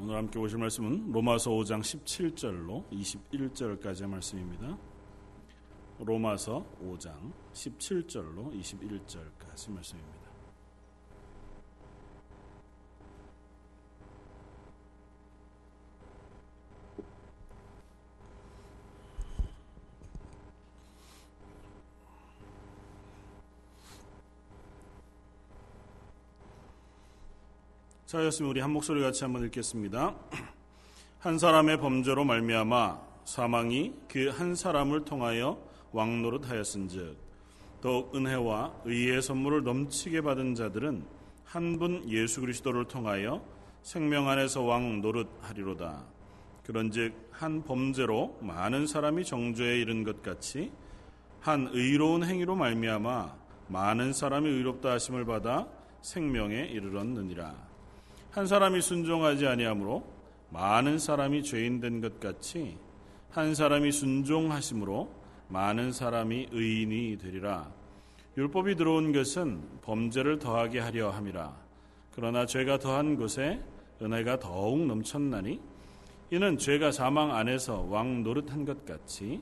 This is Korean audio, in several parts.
오늘 함께 보실 말씀은 로마서 5장 17절로 21절까지의 말씀입니다. 로마서 5장 17절로 21절까지 말씀입니다. 자, 였으면 우리 한 목소리 같이 한번 읽겠습니다. 한 사람의 범죄로 말미암아 사망이 그 한 사람을 통하여 왕노릇하였은즉 더욱 은혜와 의의 선물을 넘치게 받은 자들은 한 분 예수 그리스도를 통하여 생명 안에서 왕 노릇하리로다. 그런즉 한 범죄로 많은 사람이 정죄에 이른 것 같이 한 의로운 행위로 말미암아 많은 사람이 의롭다 하심을 받아 생명에 이르렀느니라. 한 사람이 순종하지 아니하므로 많은 사람이 죄인 된 것 같이 한 사람이 순종하심으로 많은 사람이 의인이 되리라. 율법이 들어온 것은 범죄를 더하게 하려 함이라. 그러나 죄가 더한 곳에 은혜가 더욱 넘쳤나니 이는 죄가 사망 안에서 왕 노릇한 것 같이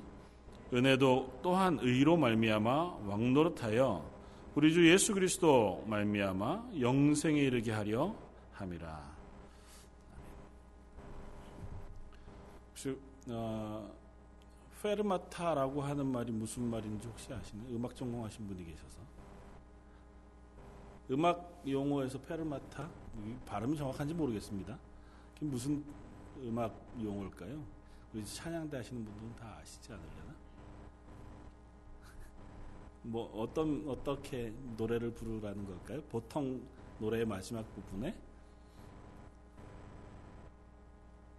은혜도 또한 의로 말미암아 왕 노릇하여 우리 주 예수 그리스도 말미암아 영생에 이르게 하려 함이라. 혹시 어, 페르마타라고 하는 말이 무슨 말인지 혹시 아시나요? 음악 전공하신 분이 계셔서 음악 용어에서 페르마타 발음이 정확한지 모르겠습니다. 무슨 음악 용어일까요? 우리 찬양대 하시는 분들은 다 아시지 않으려나? 뭐 어떤 어떻게 노래를 부르라는 걸까요? 보통 노래의 마지막 부분에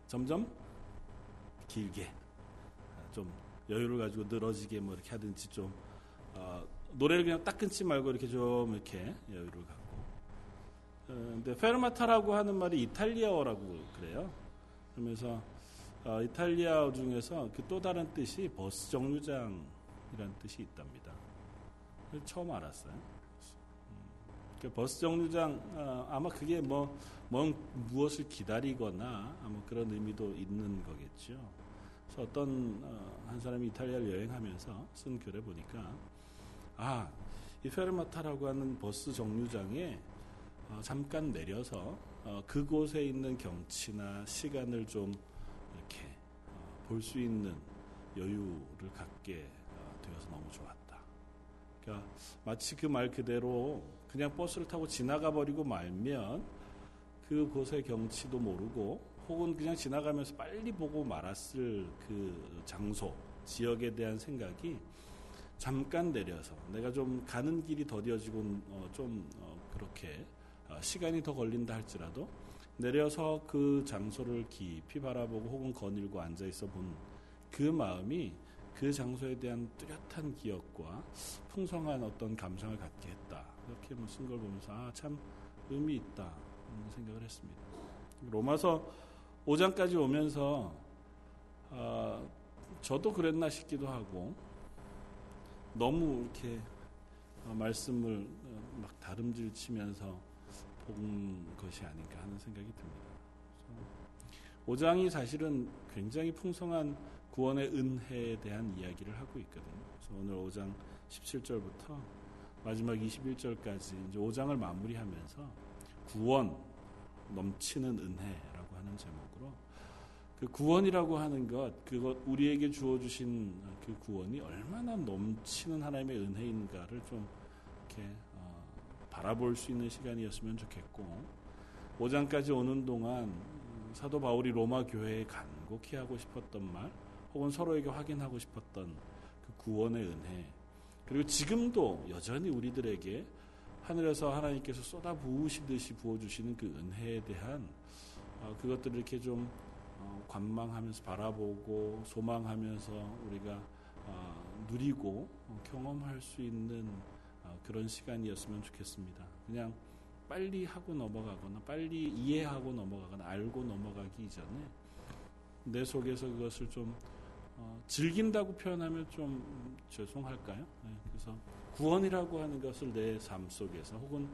점점 길게 좀 여유를 가지고 늘어지게 뭐 이렇게 하든지 좀 어, 노래를 그냥 딱 끊지 말고 이렇게 좀 이렇게 여유를 갖고 어, 근데 페르마타라고 하는 말이 이탈리아어라고 그래요. 그러면서 어, 이탈리아어 중에서 그 또 다른 뜻이 버스 정류장이라는 뜻이 있답니다. 처음 알았어요. 그 버스 정류장 어, 아마 그게 뭐, 뭐 무엇을 기다리거나 아마 그런 의미도 있는 거겠죠. 그래서 어떤 어, 한 사람이 이탈리아를 여행하면서 쓴 글에 보니까 아, 이 페르마타라고 하는 버스 정류장에 어, 잠깐 내려서 어, 그곳에 있는 경치나 시간을 좀 이렇게 어, 볼수 있는 여유를 갖게 어, 되어서 너무 좋았다. 그러니까 마치 그 말 그대로 그냥 버스를 타고 지나가 버리고 말면 그곳의 경치도 모르고 혹은 그냥 지나가면서 빨리 보고 말았을 그 장소, 지역에 대한 생각이 잠깐 내려서 내가 좀 가는 길이 더뎌지고 어, 좀 어, 그렇게 어, 시간이 더 걸린다 할지라도 내려서 그 장소를 깊이 바라보고 혹은 거닐고 앉아 있어 본 그 마음이 그 장소에 대한 뚜렷한 기억과 풍성한 어떤 감상을 갖게 했다. 이렇게 쓴 걸 보면서 아, 참 의미 있다 생각을 했습니다. 로마서 5장까지 오면서 아, 저도 그랬나 싶기도 하고 너무 이렇게 어, 말씀을 어, 막 다름질 치면서 본 것이 아닌가 하는 생각이 듭니다. 5장이 사실은 굉장히 풍성한 구원의 은혜에 대한 이야기를 하고 있거든요. 그래서 오늘 5장 17절부터 마지막 21절까지 이제 5장을 마무리하면서 구원 넘치는 은혜라고 하는 제목으로 그 구원이라고 하는 것 그것 우리에게 주어 주신 그 구원이 얼마나 넘치는 하나님의 은혜인가를 좀 이렇게 어, 바라볼 수 있는 시간이었으면 좋겠고 5장까지 오는 동안 사도 바울이 로마 교회에 간곡히 하고 싶었던 말 혹은 서로에게 확인하고 싶었던 그 구원의 은혜 그리고 지금도 여전히 우리들에게 하늘에서 하나님께서 쏟아 부으시듯이 부어주시는 그 은혜에 대한 어, 그것들을 이렇게 좀 어, 관망하면서 바라보고 소망하면서 우리가 어, 누리고 경험할 수 있는 그런 시간이었으면 좋겠습니다. 그냥 빨리 하고 넘어가거나 빨리 이해하고 넘어가거나 알고 넘어가기 이전에 내 속에서 그것을 좀 어, 즐긴다고 표현하면 좀 죄송할까요? 네, 그래서 구원이라고 하는 것을 내 삶 속에서 혹은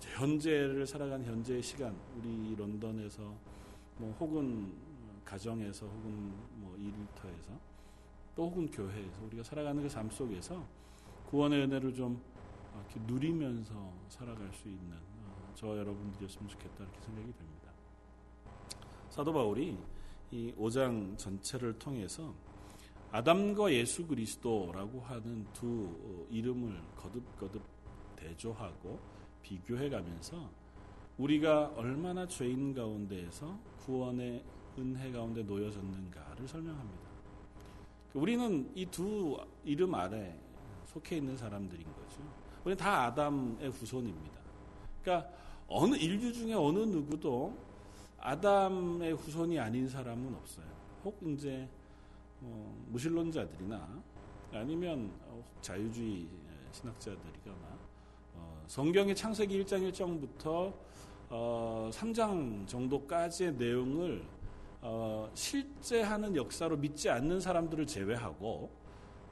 현재를 살아가는 현재의 시간, 우리 런던에서 뭐 혹은 가정에서 혹은 뭐 일터에서 또 혹은 교회에서 우리가 살아가는 그 삶 속에서 구원의 은혜를 좀 이렇게 누리면서 살아갈 수 있는 어, 저 여러분들이었으면 좋겠다 이렇게 생각이 됩니다. 사도 바울이 이 5장 전체를 통해서 아담과 예수 그리스도라고 하는 두 어, 이름을 거듭거듭 대조하고 비교해 가면서 우리가 얼마나 죄인 가운데에서 구원의 은혜 가운데 놓여졌는가를 설명합니다. 우리는 이 두 이름 아래 속해 있는 사람들인 거죠. 우리는 다 아담의 후손입니다. 그러니까 어느 인류 중에 어느 누구도 아담의 후손이 아닌 사람은 없어요. 혹 이제 뭐 무신론자들이나 아니면 자유주의 신학자들이거나 어, 성경의 창세기 1장 1장부터 어, 3장 정도까지의 내용을 어, 실제 하는 역사로 믿지 않는 사람들을 제외하고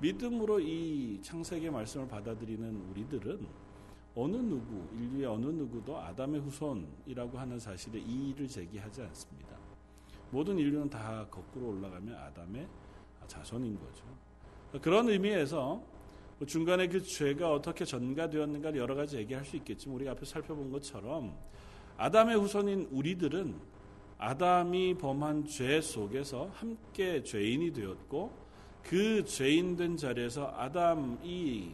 믿음으로 이 창세기의 말씀을 받아들이는 우리들은 어느 누구, 인류의 어느 누구도 아담의 후손이라고 하는 사실에 이의를 제기하지 않습니다. 모든 인류는 다 거꾸로 올라가면 아담의 자손인 거죠. 그런 의미에서 중간에 그 죄가 어떻게 전가되었는가를 여러 가지 얘기할 수 있겠지만 우리가 앞에 살펴본 것처럼 아담의 후손인 우리들은 아담이 범한 죄 속에서 함께 죄인이 되었고 그 죄인된 자리에서 아담이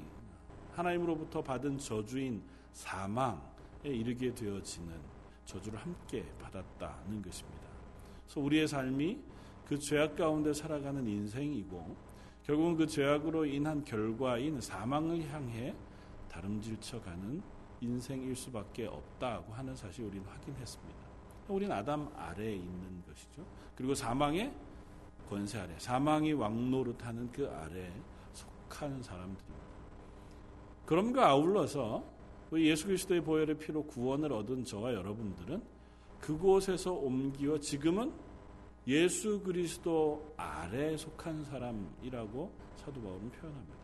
하나님으로부터 받은 저주인 사망에 이르게 되어지는 저주를 함께 받았다는 것입니다. 그래서 우리의 삶이 그 죄악 가운데 살아가는 인생이고 결국은 그 죄악으로 인한 결과인 사망을 향해 다름질쳐가는 인생일 수밖에 없다고 하는 사실 우리는 확인했습니다. 우리는 아담 아래에 있는 것이죠. 그리고 사망의 권세 아래, 사망이 왕노릇하는 그 아래에 속하는 사람들입니다. 그럼과 아울러서 예수 그리스도의 보혈의 피로 구원을 얻은 저와 여러분들은 그곳에서 옮기어 지금은 예수 그리스도 아래에 속한 사람이라고 사도 바울은 표현합니다.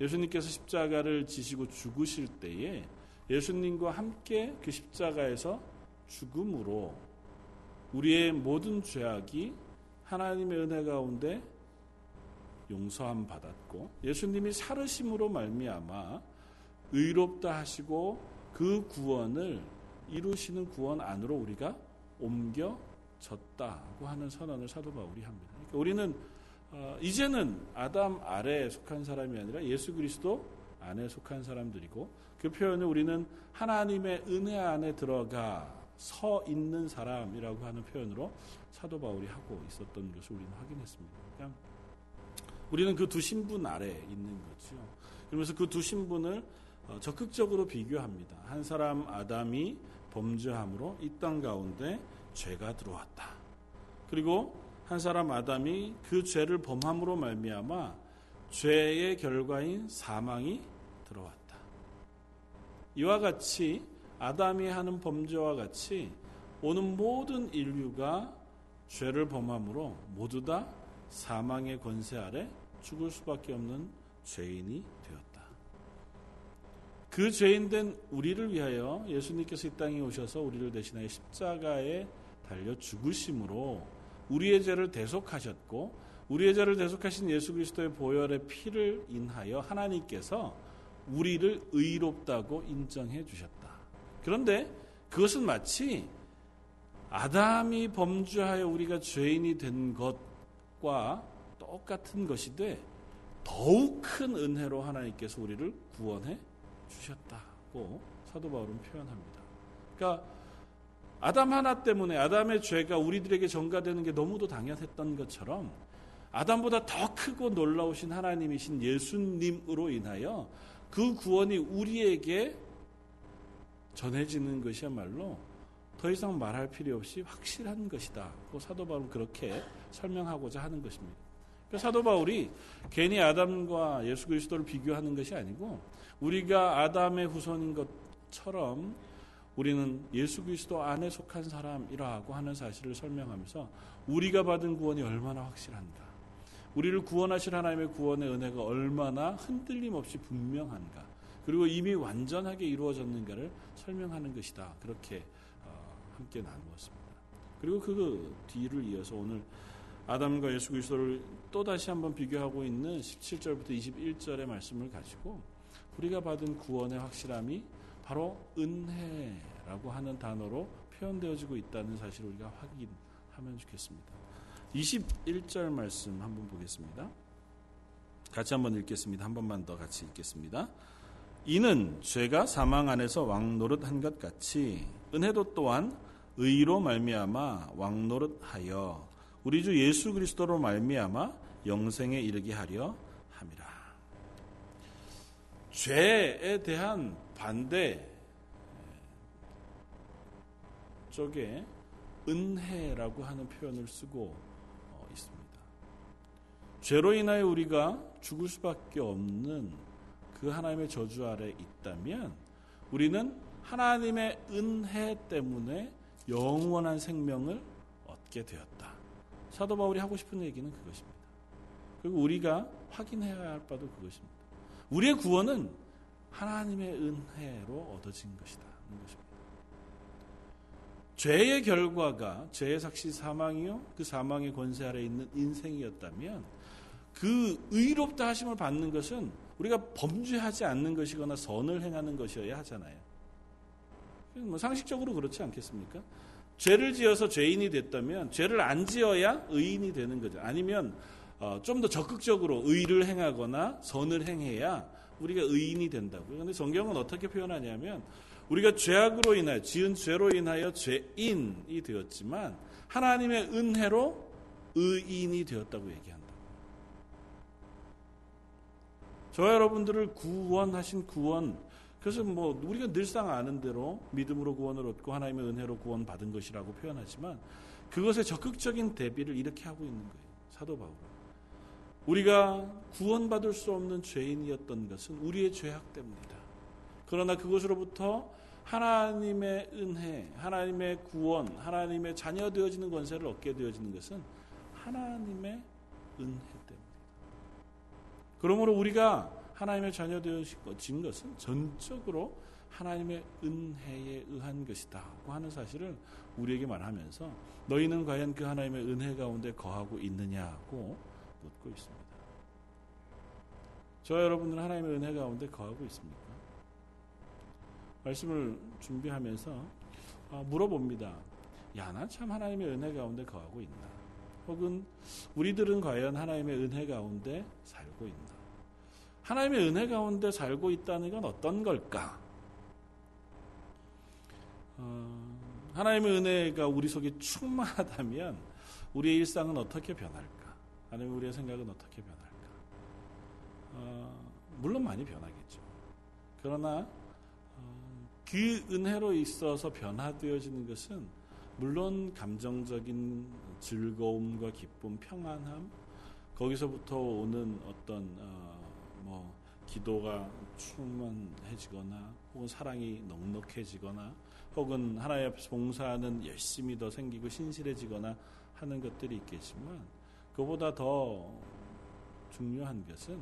예수님께서 십자가를 지시고 죽으실 때에 예수님과 함께 그 십자가에서 죽음으로 우리의 모든 죄악이 하나님의 은혜 가운데 용서함 받았고 예수님이 살으심으로 말미암아 의롭다 하시고 그 구원을 이루시는 구원 안으로 우리가 옮겨 졌다고 하는 선언을 사도 바울이 합니다. 그러니까 우리는 어, 이제는 아담 아래에 속한 사람이 아니라 예수 그리스도 안에 속한 사람들이고 그 표현을 우리는 하나님의 은혜 안에 들어가 서 있는 사람이라고 하는 표현으로 사도 바울이 하고 있었던 것을 우리는 확인했습니다. 그냥 우리는 그 두 신분 아래 있는 거죠. 그러면서 그 두 신분을 어, 적극적으로 비교합니다. 한 사람 아담이 범죄함으로 이 땅 가운데 죄가 들어왔다. 그리고 한 사람 아담이 그 죄를 범함으로 말미암아 죄의 결과인 사망이 들어왔다. 이와 같이 아담이 하는 범죄와 같이 오는 모든 인류가 죄를 범함으로 모두 다 사망의 권세 아래 죽을 수밖에 없는 죄인이 되었다. 그 죄인 된 우리를 위하여 예수님께서 이 땅에 오셔서 우리를 대신하여 십자가에 달려 죽으심으로 우리의 죄를 대속하셨고 우리의 죄를 대속하신 예수 그리스도의 보혈의 피를 인하여 하나님께서 우리를 의롭다고 인정해 주셨다. 그런데 그것은 마치 아담이 범죄하여 우리가 죄인이 된 것과 똑같은 것이되 더욱 큰 은혜로 하나님께서 우리를 구원해 주셨다고 사도 바울은 표현합니다. 그러니까 아담 하나 때문에 아담의 죄가 우리들에게 전가되는 게 너무도 당연했던 것처럼 아담보다 더 크고 놀라우신 하나님이신 예수님으로 인하여 그 구원이 우리에게 전해지는 것이야말로 더 이상 말할 필요 없이 확실한 것이다. 그 사도 바울은 그렇게 설명하고자 하는 것입니다. 그러니까 사도 바울이 괜히 아담과 예수 그리스도를 비교하는 것이 아니고 우리가 아담의 후손인 것처럼 우리는 예수 그리스도 안에 속한 사람이라고 하는 사실을 설명하면서 우리가 받은 구원이 얼마나 확실한가. 우리를 구원하실 하나님의 구원의 은혜가 얼마나 흔들림 없이 분명한가. 그리고 이미 완전하게 이루어졌는가를 설명하는 것이다. 그렇게 어, 함께 나누었습니다. 그리고 그 뒤를 이어서 오늘 아담과 예수 그리스도를 또 다시 한번 비교하고 있는 17절부터 21절의 말씀을 가지고 우리가 받은 구원의 확실함이 바로 은혜라고 하는 단어로 표현되어지고 있다는 사실을 우리가 확인하면 좋겠습니다. 21절 말씀 한번 보겠습니다. 같이 한번 읽겠습니다. 한 번만 더 같이 읽겠습니다. 이는 죄가 사망 안에서 왕 노릇한 것 같이 은혜도 또한 의로 말미암아 왕 노릇하여 우리 주 예수 그리스도로 말미암아 영생에 이르게 하려 함이라. 죄에 대한 반대 쪽에 은혜라고 하는 표현을 쓰고 어, 있습니다. 죄로 인하여 우리가 죽을 수밖에 없는 그 하나님의 저주 아래 있다면 우리는 하나님의 은혜 때문에 영원한 생명을 얻게 되었다. 사도 바울이 하고 싶은 얘기는 그것입니다. 그리고 우리가 확인해야 할 바도 그것입니다. 우리의 구원은 하나님의 은혜로 얻어진 것이다. 죄의 결과가 죄의 삭시 사망이요 그 사망의 권세 아래 있는 인생이었다면 그 의롭다 하심을 받는 것은 우리가 범죄하지 않는 것이거나 선을 행하는 것이어야 하잖아요. 뭐 상식적으로 그렇지 않겠습니까? 죄를 지어서 죄인이 됐다면 죄를 안 지어야 의인이 되는 거죠. 아니면 어, 좀더 적극적으로 의를 행하거나 선을 행해야 우리가 의인이 된다고요. 그런데 성경은 어떻게 표현하냐면 우리가 죄악으로 인하여 지은 죄로 인하여 죄인이 되었지만 하나님의 은혜로 의인이 되었다고 얘기한다. 저와 여러분들을 구원하신 구원 그래서 뭐 우리가 늘상 아는 대로 믿음으로 구원을 얻고 하나님의 은혜로 구원 받은 것이라고 표현하지만 그것에 적극적인 대비를 이렇게 하고 있는 거예요. 사도 바울. 우리가 구원받을 수 없는 죄인이었던 것은 우리의 죄악 때문이다. 그러나 그것으로부터 하나님의 은혜, 하나님의 구원, 하나님의 자녀 되어지는 권세를 얻게 되어지는 것은 하나님의 은혜 때문이다. 그러므로 우리가 하나님의 자녀 되어진 것은 전적으로 하나님의 은혜에 의한 것이다고 하는 사실을 우리에게 말하면서 너희는 과연 그 하나님의 은혜 가운데 거하고 있느냐고 묻고 있습니다. 저 여러분들은 하나님의 은혜 가운데 거하고 있습니까? 말씀을 준비하면서 아, 물어봅니다. 야, 난참 하나님의 은혜 가운데 거하고 있나? 혹은 우리들은 과연 하나님의 은혜 가운데 살고 있나? 하나님의 은혜 가운데 살고 있다는 건 어떤 걸까? 어, 하나님의 은혜가 우리 속에 충만하다면 우리의 일상은 어떻게 변할까? 아니면 우리의 생각은 어떻게 변할까? 어, 물론 많이 변하겠죠. 그러나 어, 그 은혜로 있어서 변화되어지는 것은 물론 감정적인 즐거움과 기쁨, 평안함 거기서부터 오는 어떤 어, 뭐 기도가 충만해지거나 혹은 사랑이 넉넉해지거나 혹은 하나님 앞에서 봉사하는 열심이 더 생기고 신실해지거나 하는 것들이 있겠지만 그보다 더 중요한 것은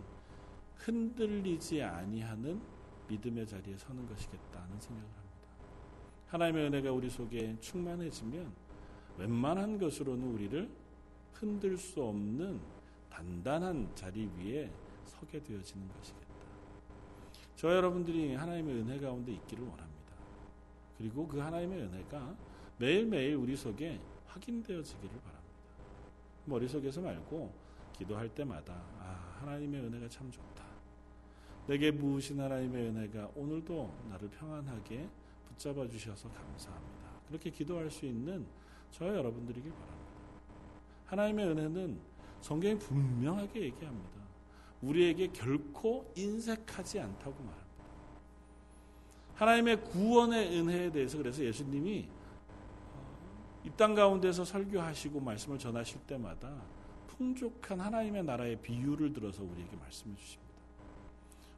흔들리지 아니하는 믿음의 자리에 서는 것이겠다는 생각을 합니다. 하나님의 은혜가 우리 속에 충만해지면 웬만한 것으로는 우리를 흔들 수 없는 단단한 자리 위에 서게 되어지는 것이겠다. 저 여러분들이 하나님의 은혜 가운데 있기를 원합니다. 그리고 그 하나님의 은혜가 매일매일 우리 속에 확인되어지기를 바랍니다. 머릿속에서 말고 기도할 때마다 아, 하나님의 은혜가 참 좋다. 내게 부으신 하나님의 은혜가 오늘도 나를 평안하게 붙잡아 주셔서 감사합니다. 그렇게 기도할 수 있는 저 여러분들이길 바랍니다. 하나님의 은혜는 성경이 분명하게 얘기합니다. 우리에게 결코 인색하지 않다고 말합니다. 하나님의 구원의 은혜에 대해서 그래서 예수님이 어, 이 땅 가운데서 설교하시고 말씀을 전하실 때마다 풍족한 하나님의 나라의 비유를 들어서 우리에게 말씀해 주십니다.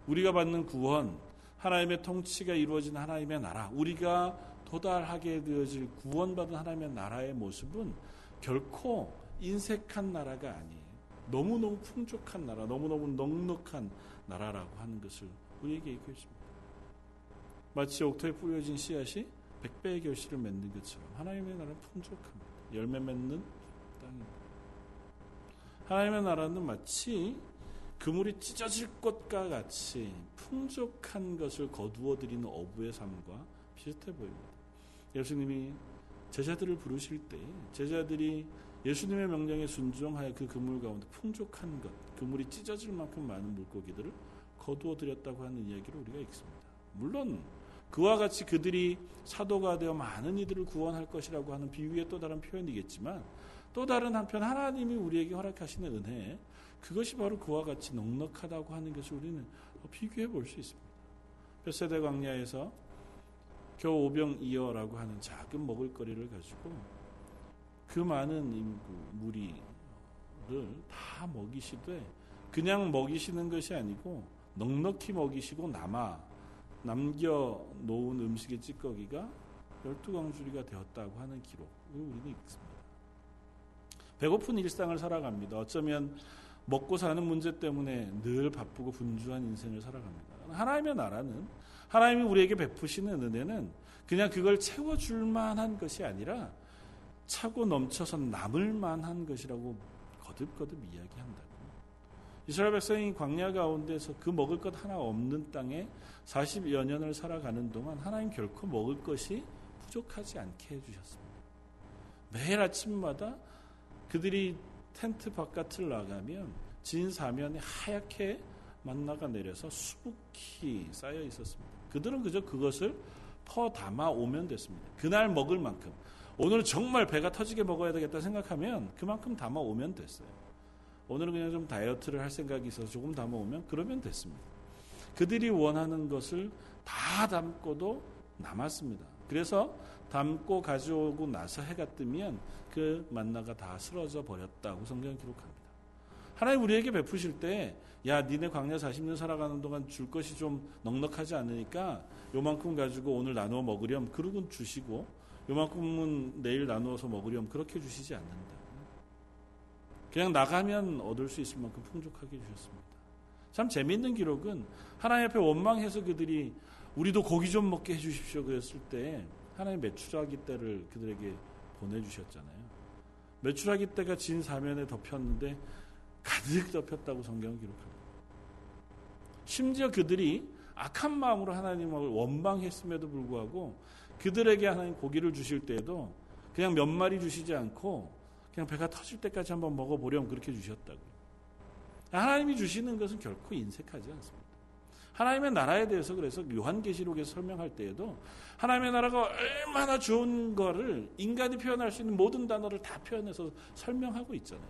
우리가 받는 구원, 하나님의 통치가 이루어진 하나님의 나라, 우리가 도달하게 되어질 구원받은 하나님의 나라의 모습은 결코 인색한 나라가 아니에요. 너무너무 풍족한 나라, 너무너무 넉넉한 나라라고 하는 것을 우리에게 얘기해 줍니다. 마치 옥토에 뿌려진 씨앗이 백배의 결실을 맺는 것처럼 하나님의 나라는 풍족합니다. 열매 맺는 땅입니다. 하나님의 나라는 마치 그물이 찢어질 것과 같이 풍족한 것을 거두어 들이는 어부의 삶과 비슷해 보입니다. 예수님이 제자들을 부르실 때 제자들이 예수님의 명령에 순종하여 그 그물 가운데 풍족한 것, 그물이 찢어질 만큼 많은 물고기들을 거두어 들였다고 하는 이야기를 우리가 읽습니다. 물론 그와 같이 그들이 사도가 되어 많은 이들을 구원할 것이라고 하는 비유의 또 다른 표현이겠지만 또 다른 한편 하나님이 우리에게 허락하시는 은혜 그것이 바로 그와 같이 넉넉하다고 하는 것을 우리는 비교해 볼 수 있습니다. 벳세대 광야에서 겨우 오병이어라고 하는 작은 먹을거리를 가지고 그 많은 인구 무리를 다 먹이시되 그냥 먹이시는 것이 아니고 넉넉히 먹이시고 남아 남겨 놓은 음식의 찌꺼기가 열두 광주리가 되었다고 하는 기록을 우리는 읽습니다. 배고픈 일상을 살아갑니다. 어쩌면 먹고 사는 문제 때문에 늘 바쁘고 분주한 인생을 살아갑니다. 하나님의 나라는 하나님이 우리에게 베푸시는 은혜는 그냥 그걸 채워줄 만한 것이 아니라 차고 넘쳐서 남을 만한 것이라고 거듭거듭 이야기한다고. 이스라엘 백성이 광야 가운데서 그 먹을 것 하나 없는 땅에 40여 년을 살아가는 동안 하나님 결코 먹을 것이 부족하지 않게 해주셨습니다. 매일 아침마다 그들이 텐트 바깥을 나가면 진 사면에 하얗게 만나가 내려서 수북히 쌓여 있었습니다. 그들은 그저 그것을 퍼 담아 오면 됐습니다. 그날 먹을 만큼 오늘 정말 배가 터지게 먹어야 되겠다 생각하면 그만큼 담아 오면 됐어요. 오늘은 그냥 좀 다이어트를 할 생각이 있어서 조금 담아 오면 그러면 됐습니다. 그들이 원하는 것을 다 담고도 남았습니다. 그래서 담고 가져오고 나서 해가 뜨면 그 만나가 다 쓰러져 버렸다고 성경은 기록합니다. 하나님 우리에게 베푸실 때, 야, 니네 광야 40년 살아가는 동안 줄 것이 좀 넉넉하지 않으니까 요만큼 가지고 오늘 나누어 먹으렴. 그러곤 주시고, 요만큼은 내일 나누어서 먹으렴. 그렇게 주시지 않는다. 그냥 나가면 얻을 수 있을 만큼 풍족하게 주셨습니다. 참 재미있는 기록은 하나님 앞에 원망해서 그들이 우리도 고기 좀 먹게 해주십시오 그랬을 때 하나님 메추라기 때를 그들에게 보내주셨잖아요. 메추라기 때가 진 사면에 덮였는데 가득 덮였다고 성경은 기록합니다. 심지어 그들이 악한 마음으로 하나님을 원망했음에도 불구하고 그들에게 하나님 고기를 주실 때에도 그냥 몇 마리 주시지 않고 그냥 배가 터질 때까지 한번 먹어보렴 그렇게 주셨다고요. 하나님이 주시는 것은 결코 인색하지 않습니다. 하나님의 나라에 대해서 그래서 요한계시록에서 설명할 때에도 하나님의 나라가 얼마나 좋은 거를 인간이 표현할 수 있는 모든 단어를 다 표현해서 설명하고 있잖아요.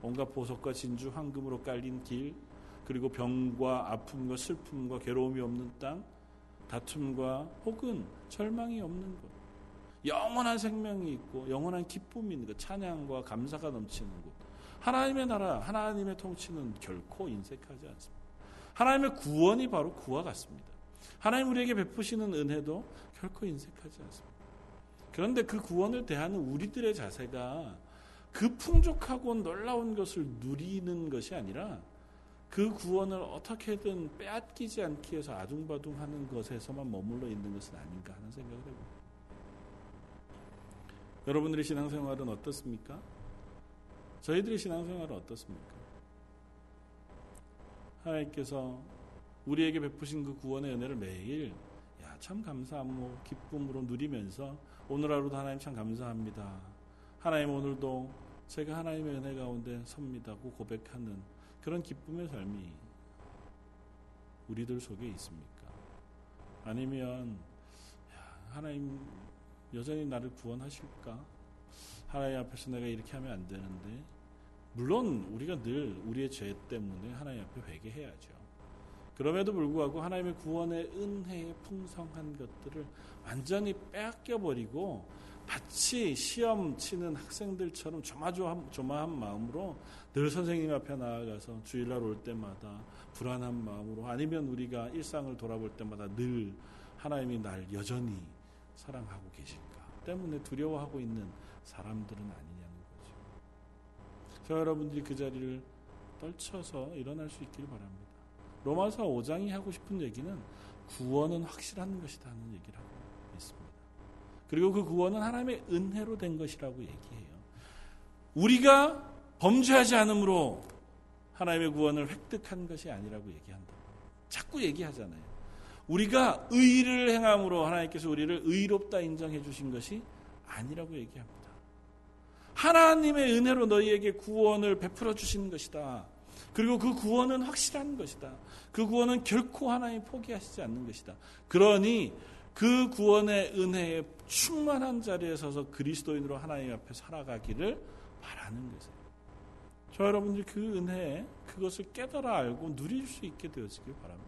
온갖 보석과 진주, 황금으로 깔린 길, 그리고 병과 아픔과 슬픔과 괴로움이 없는 땅, 다툼과 혹은 절망이 없는 것, 영원한 생명이 있고 영원한 기쁨이 있는 것, 찬양과 감사가 넘치는 곳. 하나님의 나라, 하나님의 통치는 결코 인색하지 않습니다. 하나님의 구원이 바로 그와 같습니다. 하나님 우리에게 베푸시는 은혜도 결코 인색하지 않습니다. 그런데 그 구원을 대하는 우리들의 자세가 그 풍족하고 놀라운 것을 누리는 것이 아니라 그 구원을 어떻게든 빼앗기지 않기 위해서 아둥바둥 하는 것에서만 머물러 있는 것은 아닌가 하는 생각을 해봅니다. 여러분들의 신앙생활은 어떻습니까? 저희들의 신앙생활은 어떻습니까? 하나님께서 우리에게 베푸신 그 구원의 은혜를 매일 야, 참 감사하고 기쁨으로 누리면서 오늘 하루도 하나님 참 감사합니다. 하나님 오늘도 제가 하나님의 은혜 가운데 섭니다고 고백하는 그런 기쁨의 삶이 우리들 속에 있습니까? 아니면 야, 하나님 여전히 나를 구원하실까? 하나님 앞에서 내가 이렇게 하면 안 되는데 물론 우리가 늘 우리의 죄 때문에 하나님 앞에 회개해야죠. 그럼에도 불구하고 하나님의 구원의 은혜의 풍성한 것들을 완전히 빼앗겨 버리고 마치 시험 치는 학생들처럼 조마조마한, 조마한 마음으로 늘 선생님 앞에 나아가서 주일날 올 때마다 불안한 마음으로 아니면 우리가 일상을 돌아볼 때마다 늘 하나님이 날 여전히 사랑하고 계실까 때문에 두려워하고 있는 사람들은 아니 저 여러분들이 그 자리를 떨쳐서 일어날 수 있기를 바랍니다. 로마서 5장이 하고 싶은 얘기는 구원은 확실한 것이다 하는 얘기를 하고 있습니다. 그리고 그 구원은 하나님의 은혜로 된 것이라고 얘기해요. 우리가 범죄하지 않으므로 하나님의 구원을 획득한 것이 아니라고 얘기한다. 자꾸 얘기하잖아요. 우리가 의를 행함으로 하나님께서 우리를 의롭다 인정해 주신 것이 아니라고 얘기합니다. 하나님의 은혜로 너희에게 구원을 베풀어 주시는 것이다. 그리고 그 구원은 확실한 것이다. 그 구원은 결코 하나님 포기하시지 않는 것이다. 그러니 그 구원의 은혜에 충만한 자리에 서서 그리스도인으로 하나님 앞에 살아가기를 바라는 것이에요. 저 여러분들 그 은혜에 그것을 깨달아 알고 누릴 수 있게 되어지길 바랍니다.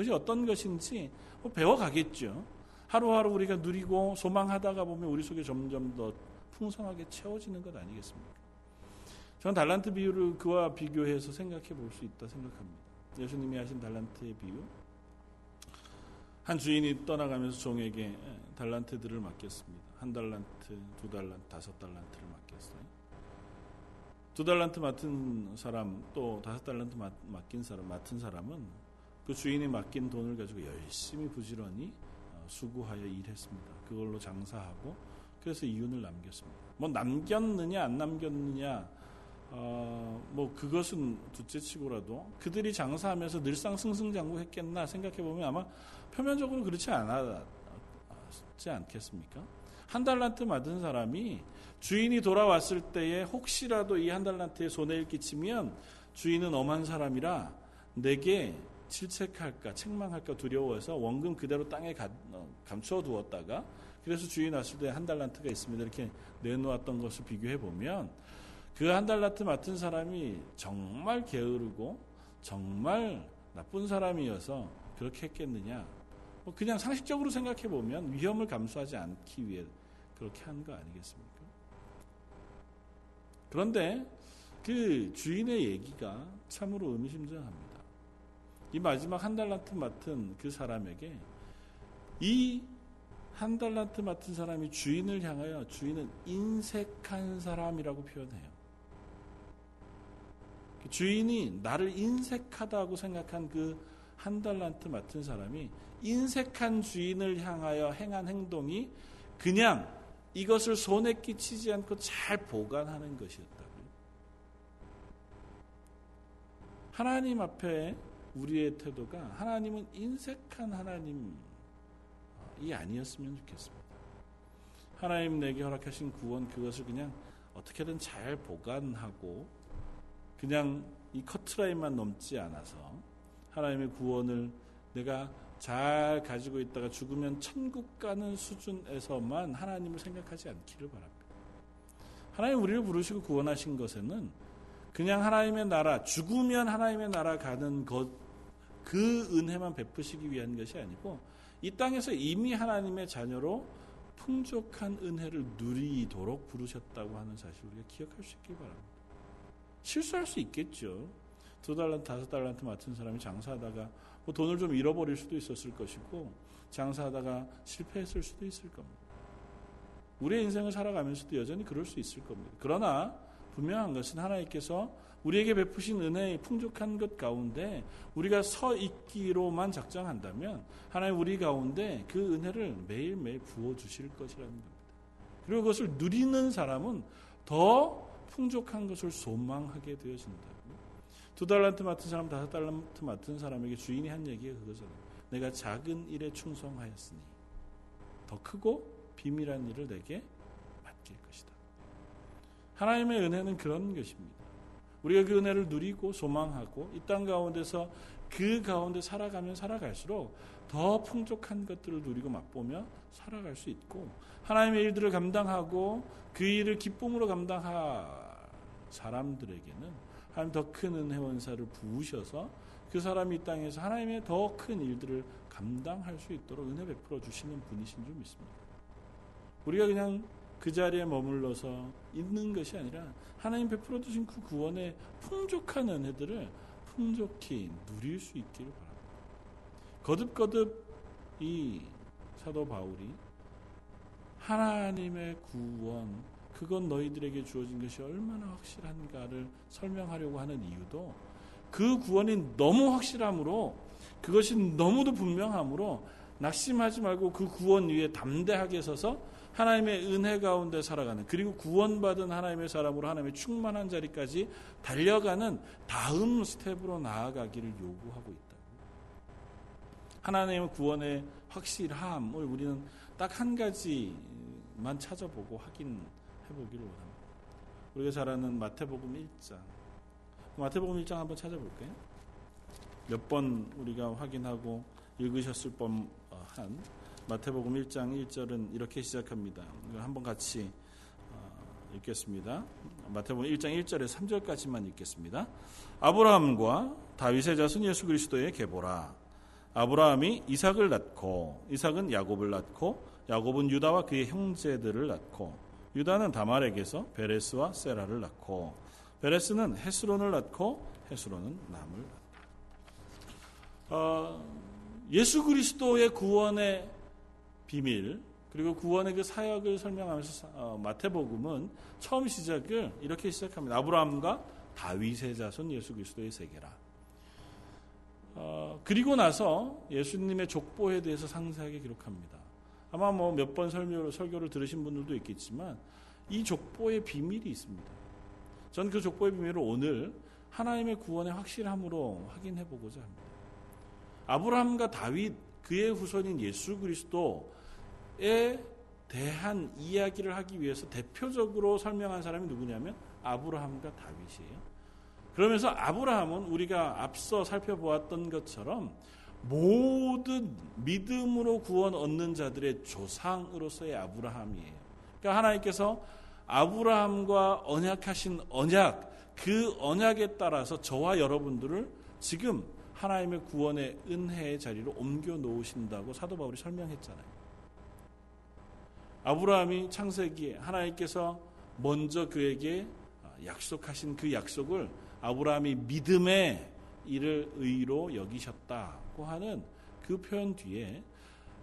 그것이 어떤 것인지 뭐 배워가겠죠. 하루하루 우리가 누리고 소망하다가 보면 우리 속에 점점 더 풍성하게 채워지는 것 아니겠습니까? 저는 달란트 비유를 그와 비교해서 생각해 볼 수 있다 생각합니다. 예수님이 하신 달란트의 비유. 한 주인이 떠나가면서 종에게 달란트들을 맡겼습니다. 한 달란트, 두 달란트, 다섯 달란트를 맡겼어요. 두 달란트 맡은 사람, 또 다섯 달란트 맡긴 사람, 맡은 사람은 그 주인이 맡긴 돈을 가지고 열심히 부지런히 어, 수고하여 일했습니다. 그걸로 장사하고 그래서 이윤을 남겼습니다. 뭐 남겼느냐 안 남겼느냐 어, 뭐 그것은 둘째치고라도 그들이 장사하면서 늘상 승승장구했겠나 생각해 보면 아마 표면적으로 그렇지 않았지 않겠습니까? 한 달란트 받은 사람이 주인이 돌아왔을 때에 혹시라도 이 한 달란트에 손해를 끼치면 주인은 엄한 사람이라 내게 질책할까 책망할까 두려워해서 원금 그대로 땅에 어, 감추어 두었다가 그래서 주인 왔을 때 한 달란트가 있습니다. 이렇게 내놓았던 것을 비교해 보면 그 한 달란트 맡은 사람이 정말 게으르고 정말 나쁜 사람이어서 그렇게 했겠느냐? 뭐 그냥 상식적으로 생각해 보면 위험을 감수하지 않기 위해 그렇게 한 거 아니겠습니까? 그런데 그 주인의 얘기가 참으로 의미심장합니다. 이 마지막 한 달란트 맡은 그 사람에게 이 한 달란트 맡은 사람이 주인을 향하여 주인은 인색한 사람이라고 표현해요. 그 주인이 나를 인색하다고 생각한 그 한 달란트 맡은 사람이 인색한 주인을 향하여 행한 행동이 그냥 이것을 손에 끼치지 않고 잘 보관하는 것이었다고요. 하나님 앞에 우리의 태도가 하나님은 인색한 하나님 이 아니었으면 좋겠습니다. 하나님 내게 허락하신 구원 그것을 그냥 어떻게든 잘 보관하고 그냥 이 커트라인만 넘지 않아서 하나님의 구원을 내가 잘 가지고 있다가 죽으면 천국 가는 수준에서만 하나님을 생각하지 않기를 바랍니다. 하나님 우리를 부르시고 구원하신 것에는 그냥 하나님의 나라, 죽으면 하나님의 나라 가는 것, 그 은혜만 베푸시기 위한 것이 아니고 이 땅에서 이미 하나님의 자녀로 풍족한 은혜를 누리도록 부르셨다고 하는 사실 우리가 기억할 수 있길 바랍니다. 실수할 수 있겠죠. 두 달란트, 다섯 달란트 맡은 사람이 장사하다가 뭐 돈을 좀 잃어버릴 수도 있었을 것이고 장사하다가 실패했을 수도 있을 겁니다. 우리의 인생을 살아가면서도 여전히 그럴 수 있을 겁니다. 그러나 분명한 것은 하나님께서 우리에게 베푸신 은혜의 풍족한 것 가운데 우리가 서 있기로만 작정한다면 하나님 우리 가운데 그 은혜를 매일매일 부어 주실 것이라는 겁니다. 그리고 그것을 누리는 사람은 더 풍족한 것을 소망하게 되어진다. 두 달란트 맡은 사람, 다섯 달란트 맡은 사람에게 주인이 한 얘기가 그거잖아요. 내가 작은 일에 충성하였으니 더 크고 비밀한 일을 내게 맡길 것이다. 하나님의 은혜는 그런 것입니다. 우리가 그 은혜를 누리고 소망하고 이 땅 가운데서 그 가운데 살아가면 살아갈수록 더 풍족한 것들을 누리고 맛보며 살아갈 수 있고 하나님의 일들을 감당하고 그 일을 기쁨으로 감당할 사람들에게는 하나님 더 큰 은혜 원사를 부으셔서 그 사람이 이 땅에서 하나님의 더 큰 일들을 감당할 수 있도록 은혜 베풀어 주시는 분이신 줄 믿습니다. 우리가 그냥 그 자리에 머물러서 있는 것이 아니라 하나님 베풀어 주신 그 구원의 풍족한 은혜들을 풍족히 누릴 수 있기를 바랍니다. 거듭거듭 이 사도 바울이 하나님의 구원 그건 너희들에게 주어진 것이 얼마나 확실한가를 설명하려고 하는 이유도 그 구원이 너무 확실함으로 그것이 너무도 분명함으로 낙심하지 말고 그 구원 위에 담대하게 서서 하나님의 은혜 가운데 살아가는 그리고 구원받은 하나님의 사람으로 하나님의 충만한 자리까지 달려가는 다음 스텝으로 나아가기를 요구하고 있다. 하나님의 구원의 확실함을 우리는 딱 한 가지만 찾아보고 확인해 보기를 원합니다. 우리가 잘 아는 마태복음 1장. 마태복음 1장 한번 찾아볼까요? 몇 번 우리가 확인하고 읽으셨을 법한 마태복음 1장 1절은 이렇게 시작합니다. 한번 같이 어, 읽겠습니다. 마태복음 1장 1절에 3절까지만 읽겠습니다. 아브라함과 다윗의 자손 예수 그리스도의 계보라. 아브라함이 이삭을 낳고 이삭은 야곱을 낳고 야곱은 유다와 그의 형제들을 낳고 유다는 다말에게서 베레스와 세라를 낳고 베레스는 헤스론을 낳고 헤스론은 남을 낳고 어, 예수 그리스도의 구원의 비밀 그리고 구원의 그 사역을 설명하면서 어, 마태복음은 처음 시작을 이렇게 시작합니다. 아브라함과 다윗의 자손 예수 그리스도의 세계라. 어, 그리고 나서 예수님의 족보에 대해서 상세하게 기록합니다. 아마 뭐 몇 번 설교를, 설교를 들으신 분들도 있겠지만 이 족보의 비밀이 있습니다. 저는 그 족보의 비밀을 오늘 하나님의 구원의 확실함으로 확인해 보고자 합니다. 아브라함과 다윗 그의 후손인 예수 그리스도 에 대한 이야기를 하기 위해서 대표적으로 설명한 사람이 누구냐면 아브라함과 다윗이에요. 그러면서 아브라함은 우리가 앞서 살펴보았던 것처럼 모든 믿음으로 구원 얻는 자들의 조상으로서의 아브라함이에요. 그러니까 하나님께서 아브라함과 언약하신 언약, 그 언약에 따라서 저와 여러분들을 지금 하나님의 구원의 은혜의 자리로 옮겨 놓으신다고 사도 바울이 설명했잖아요. 아브라함이 창세기에 하나님께서 먼저 그에게 약속하신 그 약속을 아브라함이 믿음의 일을 의로 여기셨다고 하는 그 표현 뒤에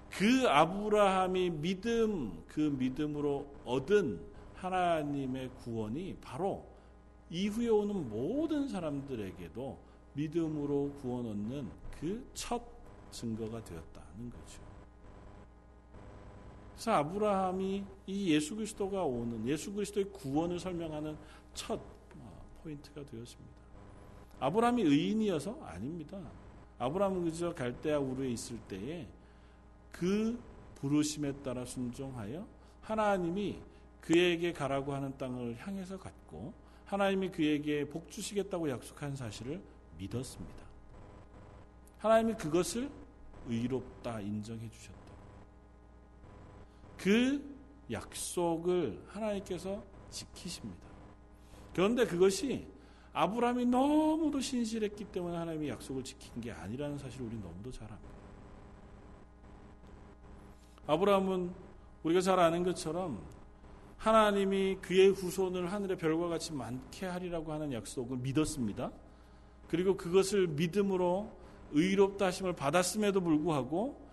그 아브라함이 믿음 그 믿음으로 얻은 하나님의 구원이 바로 이후에 오는 모든 사람들에게도 믿음으로 구원 얻는 그 첫 증거가 되었다는 거죠. 그래서 아브라함이 이 예수 그리스도가 오는 예수 그리스도의 구원을 설명하는 첫 포인트가 되었습니다. 아브라함이 의인이어서 아닙니다. 아브라함은 그저 갈대아 우르에 있을 때에 그 부르심에 따라 순종하여 하나님이 그에게 가라고 하는 땅을 향해서 갔고 하나님이 그에게 복 주시겠다고 약속한 사실을 믿었습니다. 하나님이 그것을 의롭다 인정해 주셨다. 그 약속을 하나님께서 지키십니다. 그런데 그것이 아브라함이 너무도 신실했기 때문에 하나님이 약속을 지킨 게 아니라는 사실을 우리 너무도 잘 압니다. 아브라함은 우리가 잘 아는 것처럼 하나님이 그의 후손을 하늘의 별과 같이 많게 하리라고 하는 약속을 믿었습니다. 그리고 그것을 믿음으로 의롭다 하심을 받았음에도 불구하고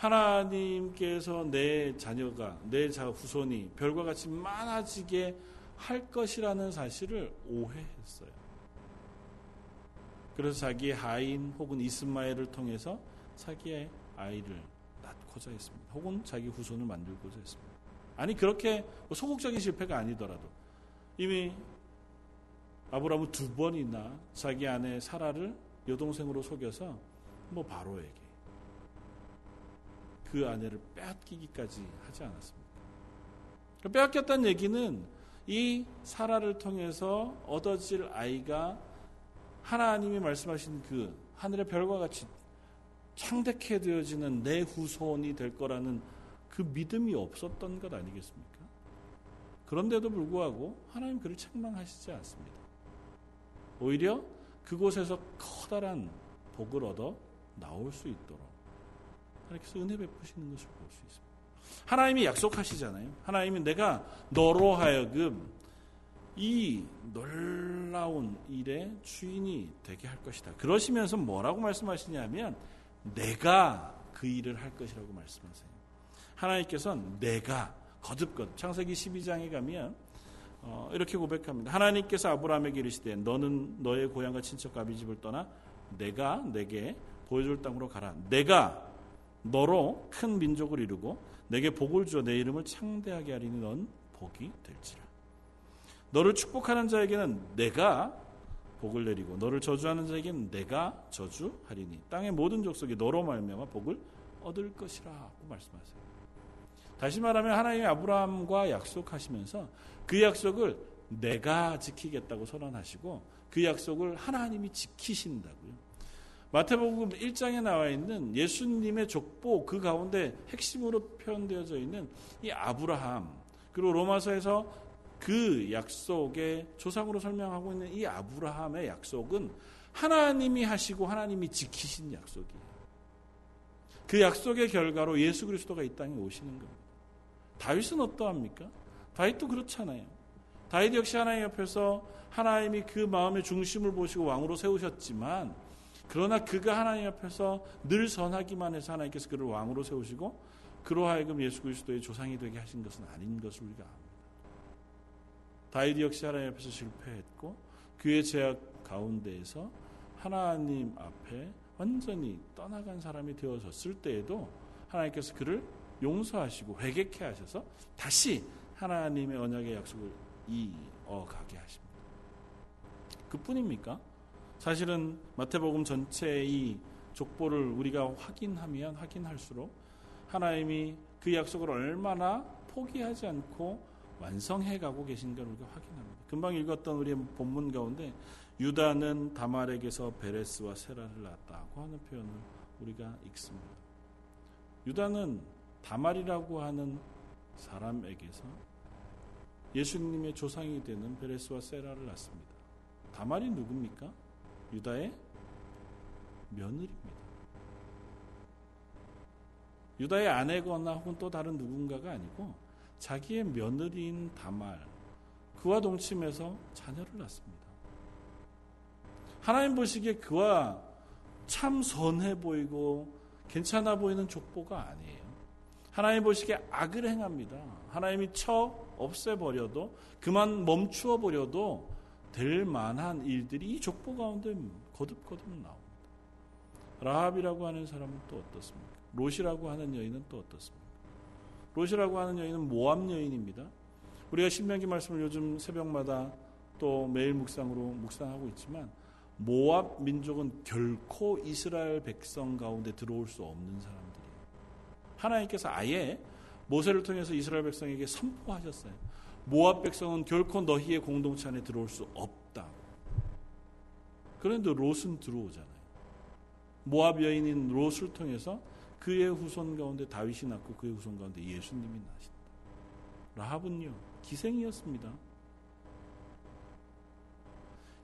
하나님께서 내 자녀가 내 후손이 별과 같이 많아지게 할 것이라는 사실을 오해했어요. 그래서 자기의 하인 혹은 이스마엘을 통해서 자기의 아이를 낳고자 했습니다. 혹은 자기 후손을 만들고자 했습니다. 아니 그렇게 뭐 소극적인 실패가 아니더라도 이미 아브라함은 두 번이나 자기 아내 사라를 여동생으로 속여서 뭐 바로에게 그 아내를 빼앗기기까지 하지 않았습니까? 빼앗겼다는 얘기는 이 사라를 통해서 얻어질 아이가 하나님이 말씀하신 그 하늘의 별과 같이 창대케 되어지는 내 후손이 될 거라는 그 믿음이 없었던 것 아니겠습니까? 그런데도 불구하고 하나님 그를 책망하시지 않습니다. 오히려 그곳에서 커다란 복을 얻어 나올 수 있도록 하나님께서 은혜 베푸시는 것을 볼 수 있습니다. 하나님이 약속하시잖아요. 하나님이 내가 너로 하여금 이 놀라운 일의 주인이 되게 할 것이다. 그러시면서 뭐라고 말씀하시냐면 내가 그 일을 할 것이라고 말씀하세요. 하나님께서는 내가 거듭것 창세기 12장에 가면 어, 이렇게 고백합니다. 하나님께서 아브라함에게 이르시되 너는 너의 고향과 친척 아비 집을 떠나 내가 내게 보여줄 땅으로 가라. 내가 너로 큰 민족을 이루고 내게 복을 주어 내 이름을 창대하게 하리니 넌 복이 될지라. 너를 축복하는 자에게는 내가 복을 내리고 너를 저주하는 자에게는 내가 저주하리니 땅의 모든 족속이 너로 말미암아 복을 얻을 것이라고 말씀하세요. 다시 말하면 하나님이 아브라함과 약속하시면서 그 약속을 내가 지키겠다고 선언하시고 그 약속을 하나님이 지키신다고요. 마태복음 1장에 나와 있는 예수님의 족보 그 가운데 핵심으로 표현되어져 있는 이 아브라함 그리고 로마서에서 그 약속의 조상으로 설명하고 있는 이 아브라함의 약속은 하나님이 하시고 하나님이 지키신 약속이에요. 그 약속의 결과로 예수 그리스도가 이 땅에 오시는 겁니다. 다윗은 어떠합니까? 다윗도 그렇잖아요. 다윗 역시 하나님 옆에서 하나님이 그 마음의 중심을 보시고 왕으로 세우셨지만 그러나 그가 하나님 앞에서 늘 선하기만 해서 하나님께서 그를 왕으로 세우시고 그로 하여금 예수 그리스도의 조상이 되게 하신 것은 아닌 것을 우리가 압니다. 다윗 역시 하나님 앞에서 실패했고 그의 제약 가운데에서 하나님 앞에 완전히 떠나간 사람이 되어졌을 때에도 하나님께서 그를 용서하시고 회개케 하셔서 다시 하나님의 언약의 약속을 이어가게 하십니다. 그뿐입니까? 사실은 마태복음 전체의 족보를 우리가 확인하면 확인할수록 하나님이 그 약속을 얼마나 포기하지 않고 완성해 가고 계신 걸 우리가 확인합니다. 금방 읽었던 우리의 본문 가운데 유다는 다말에게서 베레스와 세라를 낳았다고 하는 표현을 우리가 읽습니다. 유다는 다말이라고 하는 사람에게서 예수님의 조상이 되는 베레스와 세라를 낳습니다. 다말이 누굽니까? 유다의 며느리입니다. 유다의 아내거나 혹은 또 다른 누군가가 아니고 자기의 며느리인 다말 그와 동침해서 자녀를 낳습니다. 하나님 보시기에 그와 참 선해 보이고 괜찮아 보이는 족보가 아니에요. 하나님 보시기에 악을 행합니다. 하나님이 쳐 없애버려도 그만 멈추어 버려도 될 만한 일들이 이 족보 가운데 거듭거듭 나옵니다. 라합이라고 하는 사람은 또 어떻습니까? 롯이라고 하는 여인은 또 어떻습니까? 롯이라고 하는 여인은 모압 여인입니다. 우리가 신명기 말씀을 요즘 새벽마다 또 매일 묵상으로 묵상하고 있지만 모압 민족은 결코 이스라엘 백성 가운데 들어올 수 없는 사람들이에요. 하나님께서 아예 모세를 통해서 이스라엘 백성에게 선포하셨어요. 모압 백성은 결코 너희의 공동체 안에 들어올 수 없다. 그런데 롯은 들어오잖아요. 모압 여인인 롯을 통해서 그의 후손 가운데 다윗이 낳고 그의 후손 가운데 예수님이 나신다. 라합은요 기생이었습니다.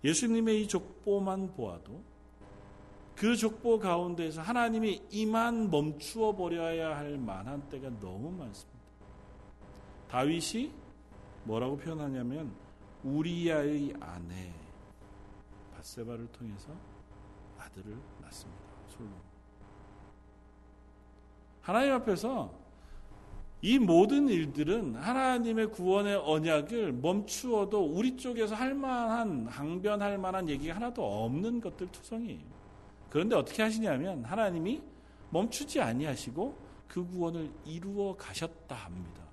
예수님의 이 족보만 보아도 그 족보 가운데서 하나님이 이만 멈추어 버려야 할 만한 때가 너무 많습니다. 다윗이 뭐라고 표현하냐면 우리야의 아내 바세바를 통해서 아들을 낳습니다. 솔로. 하나님 앞에서 이 모든 일들은 하나님의 구원의 언약을 멈추어도 우리 쪽에서 할 만한 항변할 만한 얘기가 하나도 없는 것들 투성이에요. 그런데 어떻게 하시냐면 하나님이 멈추지 아니하시고 그 구원을 이루어 가셨다 합니다.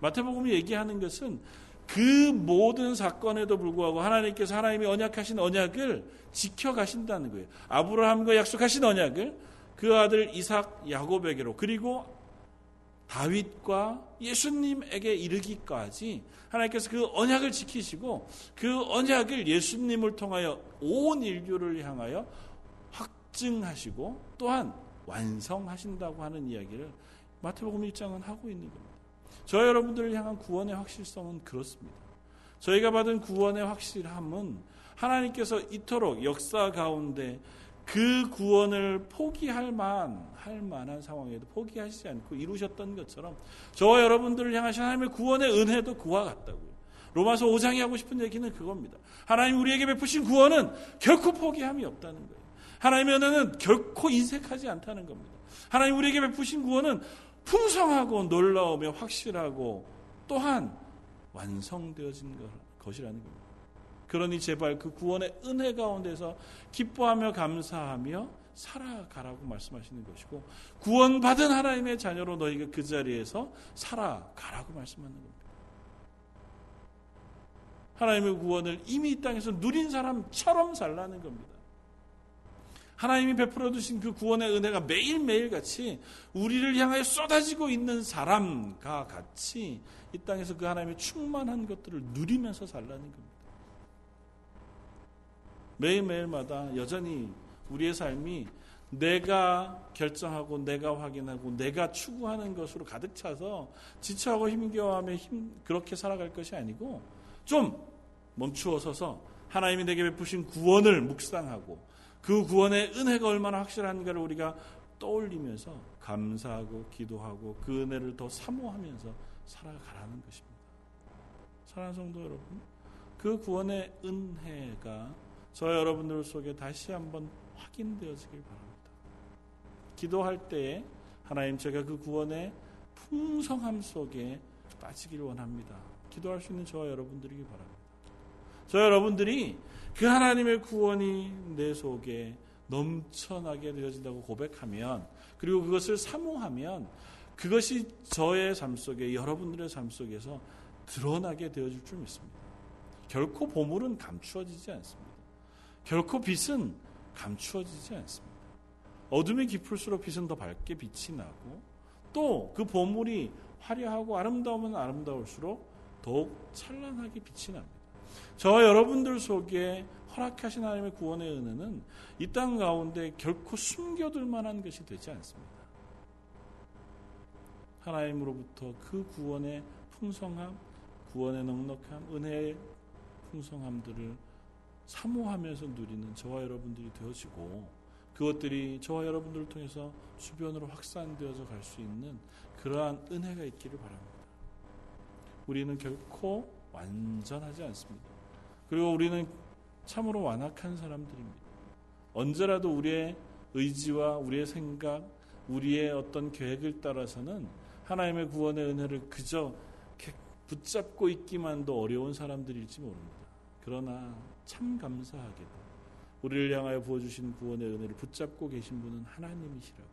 마태복음이 얘기하는 것은 그 모든 사건에도 불구하고 하나님께서 하나님이 언약하신 언약을 지켜가신다는 거예요. 아브라함과 약속하신 언약을 그 아들 이삭 야곱에게로 그리고 다윗과 예수님에게 이르기까지 하나님께서 그 언약을 지키시고 그 언약을 예수님을 통하여 온 인류를 향하여 확증하시고 또한 완성하신다고 하는 이야기를 마태복음 1장은 하고 있는 겁니다. 저 여러분들을 향한 구원의 확실성은 그렇습니다. 저희가 받은 구원의 확실함은 하나님께서 이토록 역사 가운데 그 구원을 포기할 만, 할 만한 상황에도 포기하시지 않고 이루셨던 것처럼 저와 여러분들을 향하신 하나님의 구원의 은혜도 그와 같다고요. 로마서 5장이 하고 싶은 얘기는 그겁니다. 하나님 우리에게 베푸신 구원은 결코 포기함이 없다는 거예요. 하나님의 은혜는 결코 인색하지 않다는 겁니다. 하나님 우리에게 베푸신 구원은 풍성하고 놀라우며 확실하고 또한 완성되어진 것이라는 겁니다. 그러니 제발 그 구원의 은혜 가운데서 기뻐하며 감사하며 살아가라고 말씀하시는 것이고 구원받은 하나님의 자녀로 너희가 그 자리에서 살아가라고 말씀하는 겁니다. 하나님의 구원을 이미 이 땅에서 누린 사람처럼 살라는 겁니다. 하나님이 베풀어 주신 그 구원의 은혜가 매일매일 같이 우리를 향하여 쏟아지고 있는 사람과 같이 이 땅에서 그 하나님의 충만한 것들을 누리면서 살라는 겁니다. 매일매일마다 여전히 우리의 삶이 내가 결정하고 내가 확인하고 내가 추구하는 것으로 가득 차서 지쳐하고 힘겨워하며 힘 그렇게 살아갈 것이 아니고 좀 멈추어 서서 하나님이 내게 베푸신 구원을 묵상하고 그 구원의 은혜가 얼마나 확실한가를 우리가 떠올리면서 감사하고 기도하고 그 은혜를 더 사모하면서 살아가라는 것입니다. 사랑하는 성도 여러분, 그 구원의 은혜가 저 여러분들 속에 다시 한번 확인되어지길 바랍니다. 기도할 때에 하나님 제가 그 구원의 풍성함 속에 빠지길 원합니다. 기도할 수 있는 저와 여러분들이기 바랍니다. 저 여러분들이 그 하나님의 구원이 내 속에 넘쳐나게 되어진다고 고백하면 그리고 그것을 사모하면 그것이 저의 삶 속에 여러분들의 삶 속에서 드러나게 되어질 줄 믿습니다. 결코 보물은 감추어지지 않습니다. 결코 빛은 감추어지지 않습니다. 어둠이 깊을수록 빛은 더 밝게 빛이 나고 또 그 보물이 화려하고 아름다우면 아름다울수록 더욱 찬란하게 빛이 납니다. 저와 여러분들 속에 허락하신 하나님의 구원의 은혜는 이 땅 가운데 결코 숨겨둘 만한 것이 되지 않습니다. 하나님으로부터 그 구원의 풍성함, 구원의 넉넉함, 은혜의 풍성함들을 사모하면서 누리는 저와 여러분들이 되어지고 그것들이 저와 여러분들을 통해서 주변으로 확산되어져 갈수 있는 그러한 은혜가 있기를 바랍니다. 우리는 결코 완전하지 않습니다. 그리고 우리는 참으로 완악한 사람들입니다. 언제라도 우리의 의지와 우리의 생각, 우리의 어떤 계획을 따라서는 하나님의 구원의 은혜를 그저 붙잡고 있기만도 어려운 사람들일지 모릅니다. 그러나 참 감사하게도 우리를 향하여 부어주신 구원의 은혜를 붙잡고 계신 분은 하나님이시라고.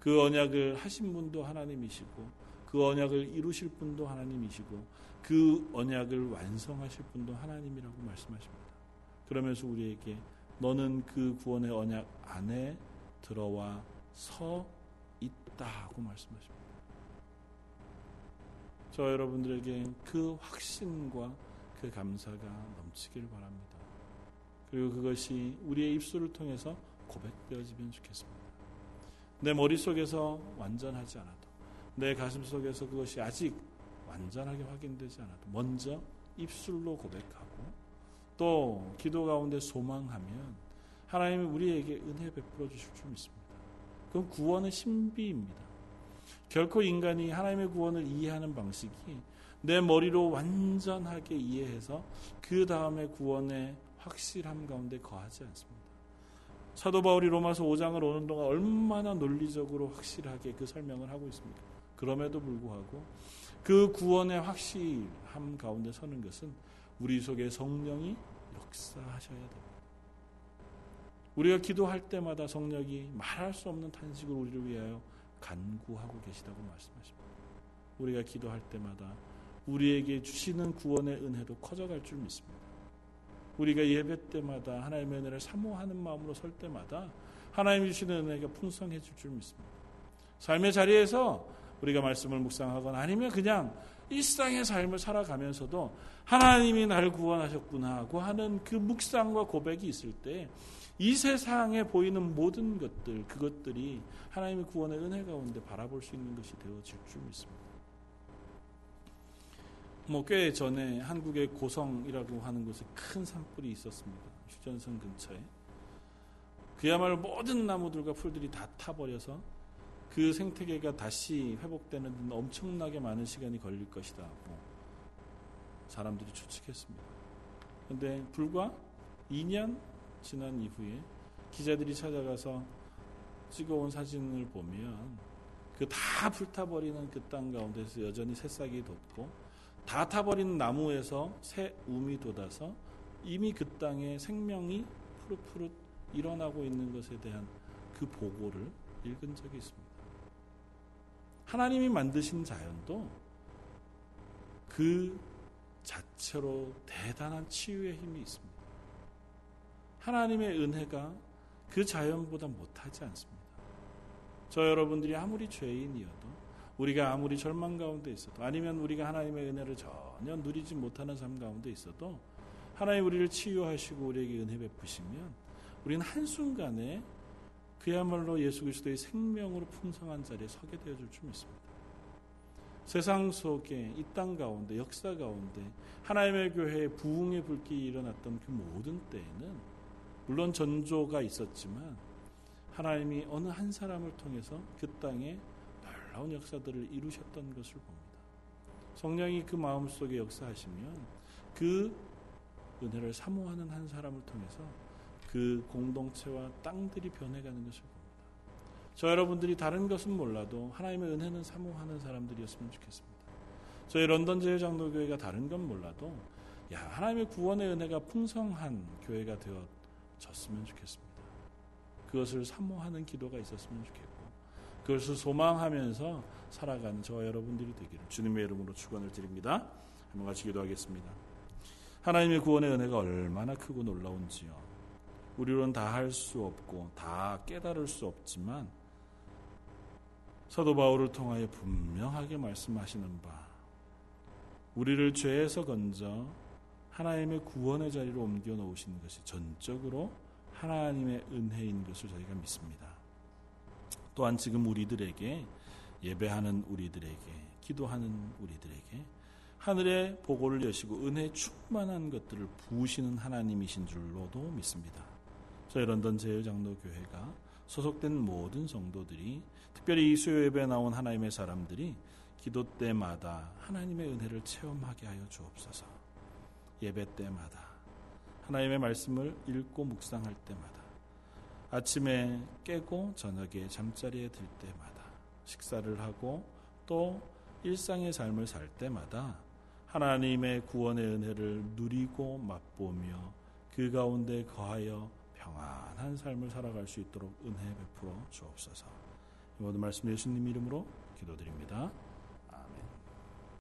그 언약을 하신 분도 하나님이시고 그 언약을 이루실 분도 하나님이시고 그 언약을 완성하실 분도 하나님이라고 말씀하십니다. 그러면서 우리에게 너는 그 구원의 언약 안에 들어와 서 있다고 말씀하십니다. 저 여러분들에게 그 확신과 그 감사가 넘치길 바랍니다. 그리고 그것이 우리의 입술을 통해서 고백되어지면 좋겠습니다. 내 머릿속에서 완전하지 않아도 내 가슴 속에서 그것이 아직 완전하게 확인되지 않아도 먼저 입술로 고백하고 또 기도 가운데 소망하면 하나님이 우리에게 은혜 베풀어 주실 줄 믿습니다. 그건 구원의 신비입니다. 결코 인간이 하나님의 구원을 이해하는 방식이 내 머리로 완전하게 이해해서 그 다음에 구원의 확실함 가운데 거하지 않습니다. 사도 바울이 로마서 5장을 오는 동안 얼마나 논리적으로 확실하게 그 설명을 하고 있습니까? 그럼에도 불구하고 그 구원의 확실함 가운데 서는 것은 우리 속에 성령이 역사하셔야 됩니다. 우리가 기도할 때마다 성령이 말할 수 없는 탄식을 우리를 위하여 간구하고 계시다고 말씀하십니다. 우리가 기도할 때마다 우리에게 주시는 구원의 은혜도 커져갈 줄 믿습니다. 우리가 예배 때마다 하나님의 은혜를 사모하는 마음으로 설 때마다 하나님 주시는 은혜가 풍성해질 줄 믿습니다. 삶의 자리에서 우리가 말씀을 묵상하거나 아니면 그냥 일상의 삶을 살아가면서도 하나님이 나를 구원하셨구나 하고 하는 그 묵상과 고백이 있을 때 이 세상에 보이는 모든 것들 그것들이 하나님의 구원의 은혜 가운데 바라볼 수 있는 것이 되어질 줄 믿습니다. 뭐 꽤 전에 한국의 고성이라고 하는 곳에 큰 산불이 있었습니다. 휴전선 근처에 그야말로 모든 나무들과 풀들이 다 타버려서 그 생태계가 다시 회복되는 엄청나게 많은 시간이 걸릴 것이다 고 사람들이 추측했습니다. 그런데 불과 2년 지난 이후에 기자들이 찾아가서 찍어온 사진을 보면 그 다 불타버리는 그 땅 가운데서 여전히 새싹이 돋고 다 타버린 나무에서 새 움이 돋아서 이미 그 땅에 생명이 푸릇푸릇 일어나고 있는 것에 대한 그 보고를 읽은 적이 있습니다. 하나님이 만드신 자연도 그 자체로 대단한 치유의 힘이 있습니다. 하나님의 은혜가 그 자연보다 못하지 않습니다. 저 여러분들이 아무리 죄인이어도 우리가 아무리 절망 가운데 있어도 아니면 우리가 하나님의 은혜를 전혀 누리지 못하는 삶 가운데 있어도 하나님 우리를 치유하시고 우리에게 은혜 베푸시면 우리는 한순간에 그야말로 예수 그리스도의 생명으로 풍성한 자리에 서게 되어 줄 줄 믿습니다. 세상 속에 이 땅 가운데 역사 가운데 하나님의 교회에 부흥의 불길이 일어났던 그 모든 때에는 물론 전조가 있었지만 하나님이 어느 한 사람을 통해서 그 땅에 놀라운 역사들을 이루셨던 것을 봅니다. 성령이 그 마음 속에 역사하시면 그 은혜를 사모하는 한 사람을 통해서 그 공동체와 땅들이 변해가는 것을 봅니다. 저 여러분들이 다른 것은 몰라도 하나님의 은혜는 사모하는 사람들이었으면 좋겠습니다. 저희 런던 제일장로교회가 다른 건 몰라도 야 하나님의 구원의 은혜가 풍성한 교회가 되어졌으면 좋겠습니다. 그것을 사모하는 기도가 있었으면 좋겠고 그것을 소망하면서 살아가는 저와 여러분들이 되기를 주님의 이름으로 축원을 드립니다. 한번 같이 기도하겠습니다. 하나님의 구원의 은혜가 얼마나 크고 놀라운지요. 우리로는 다 할 수 없고 다 깨달을 수 없지만 사도 바울을 통하여 분명하게 말씀하시는 바 우리를 죄에서 건져 하나님의 구원의 자리로 옮겨 놓으시는 것이 전적으로 하나님의 은혜인 것을 저희가 믿습니다. 또한 지금 우리들에게 예배하는 우리들에게 기도하는 우리들에게 하늘의 보고를 여시고 은혜 충만한 것들을 부으시는 하나님이신 줄로도 믿습니다. 저희 런던 제일장로교회가 소속된 모든 성도들이 특별히 이 수요 예배에 나온 하나님의 사람들이 기도 때마다 하나님의 은혜를 체험하게 하여 주옵소서. 예배 때마다 하나님의 말씀을 읽고 묵상할 때마다 아침에 깨고 저녁에 잠자리에 들 때마다 식사를 하고 또 일상의 삶을 살 때마다 하나님의 구원의 은혜를 누리고 맛보며 그 가운데 거하여 평안한 삶을 살아갈 수 있도록 은혜 베풀어 주옵소서. 이 모든 말씀 예수님 이름으로 기도드립니다.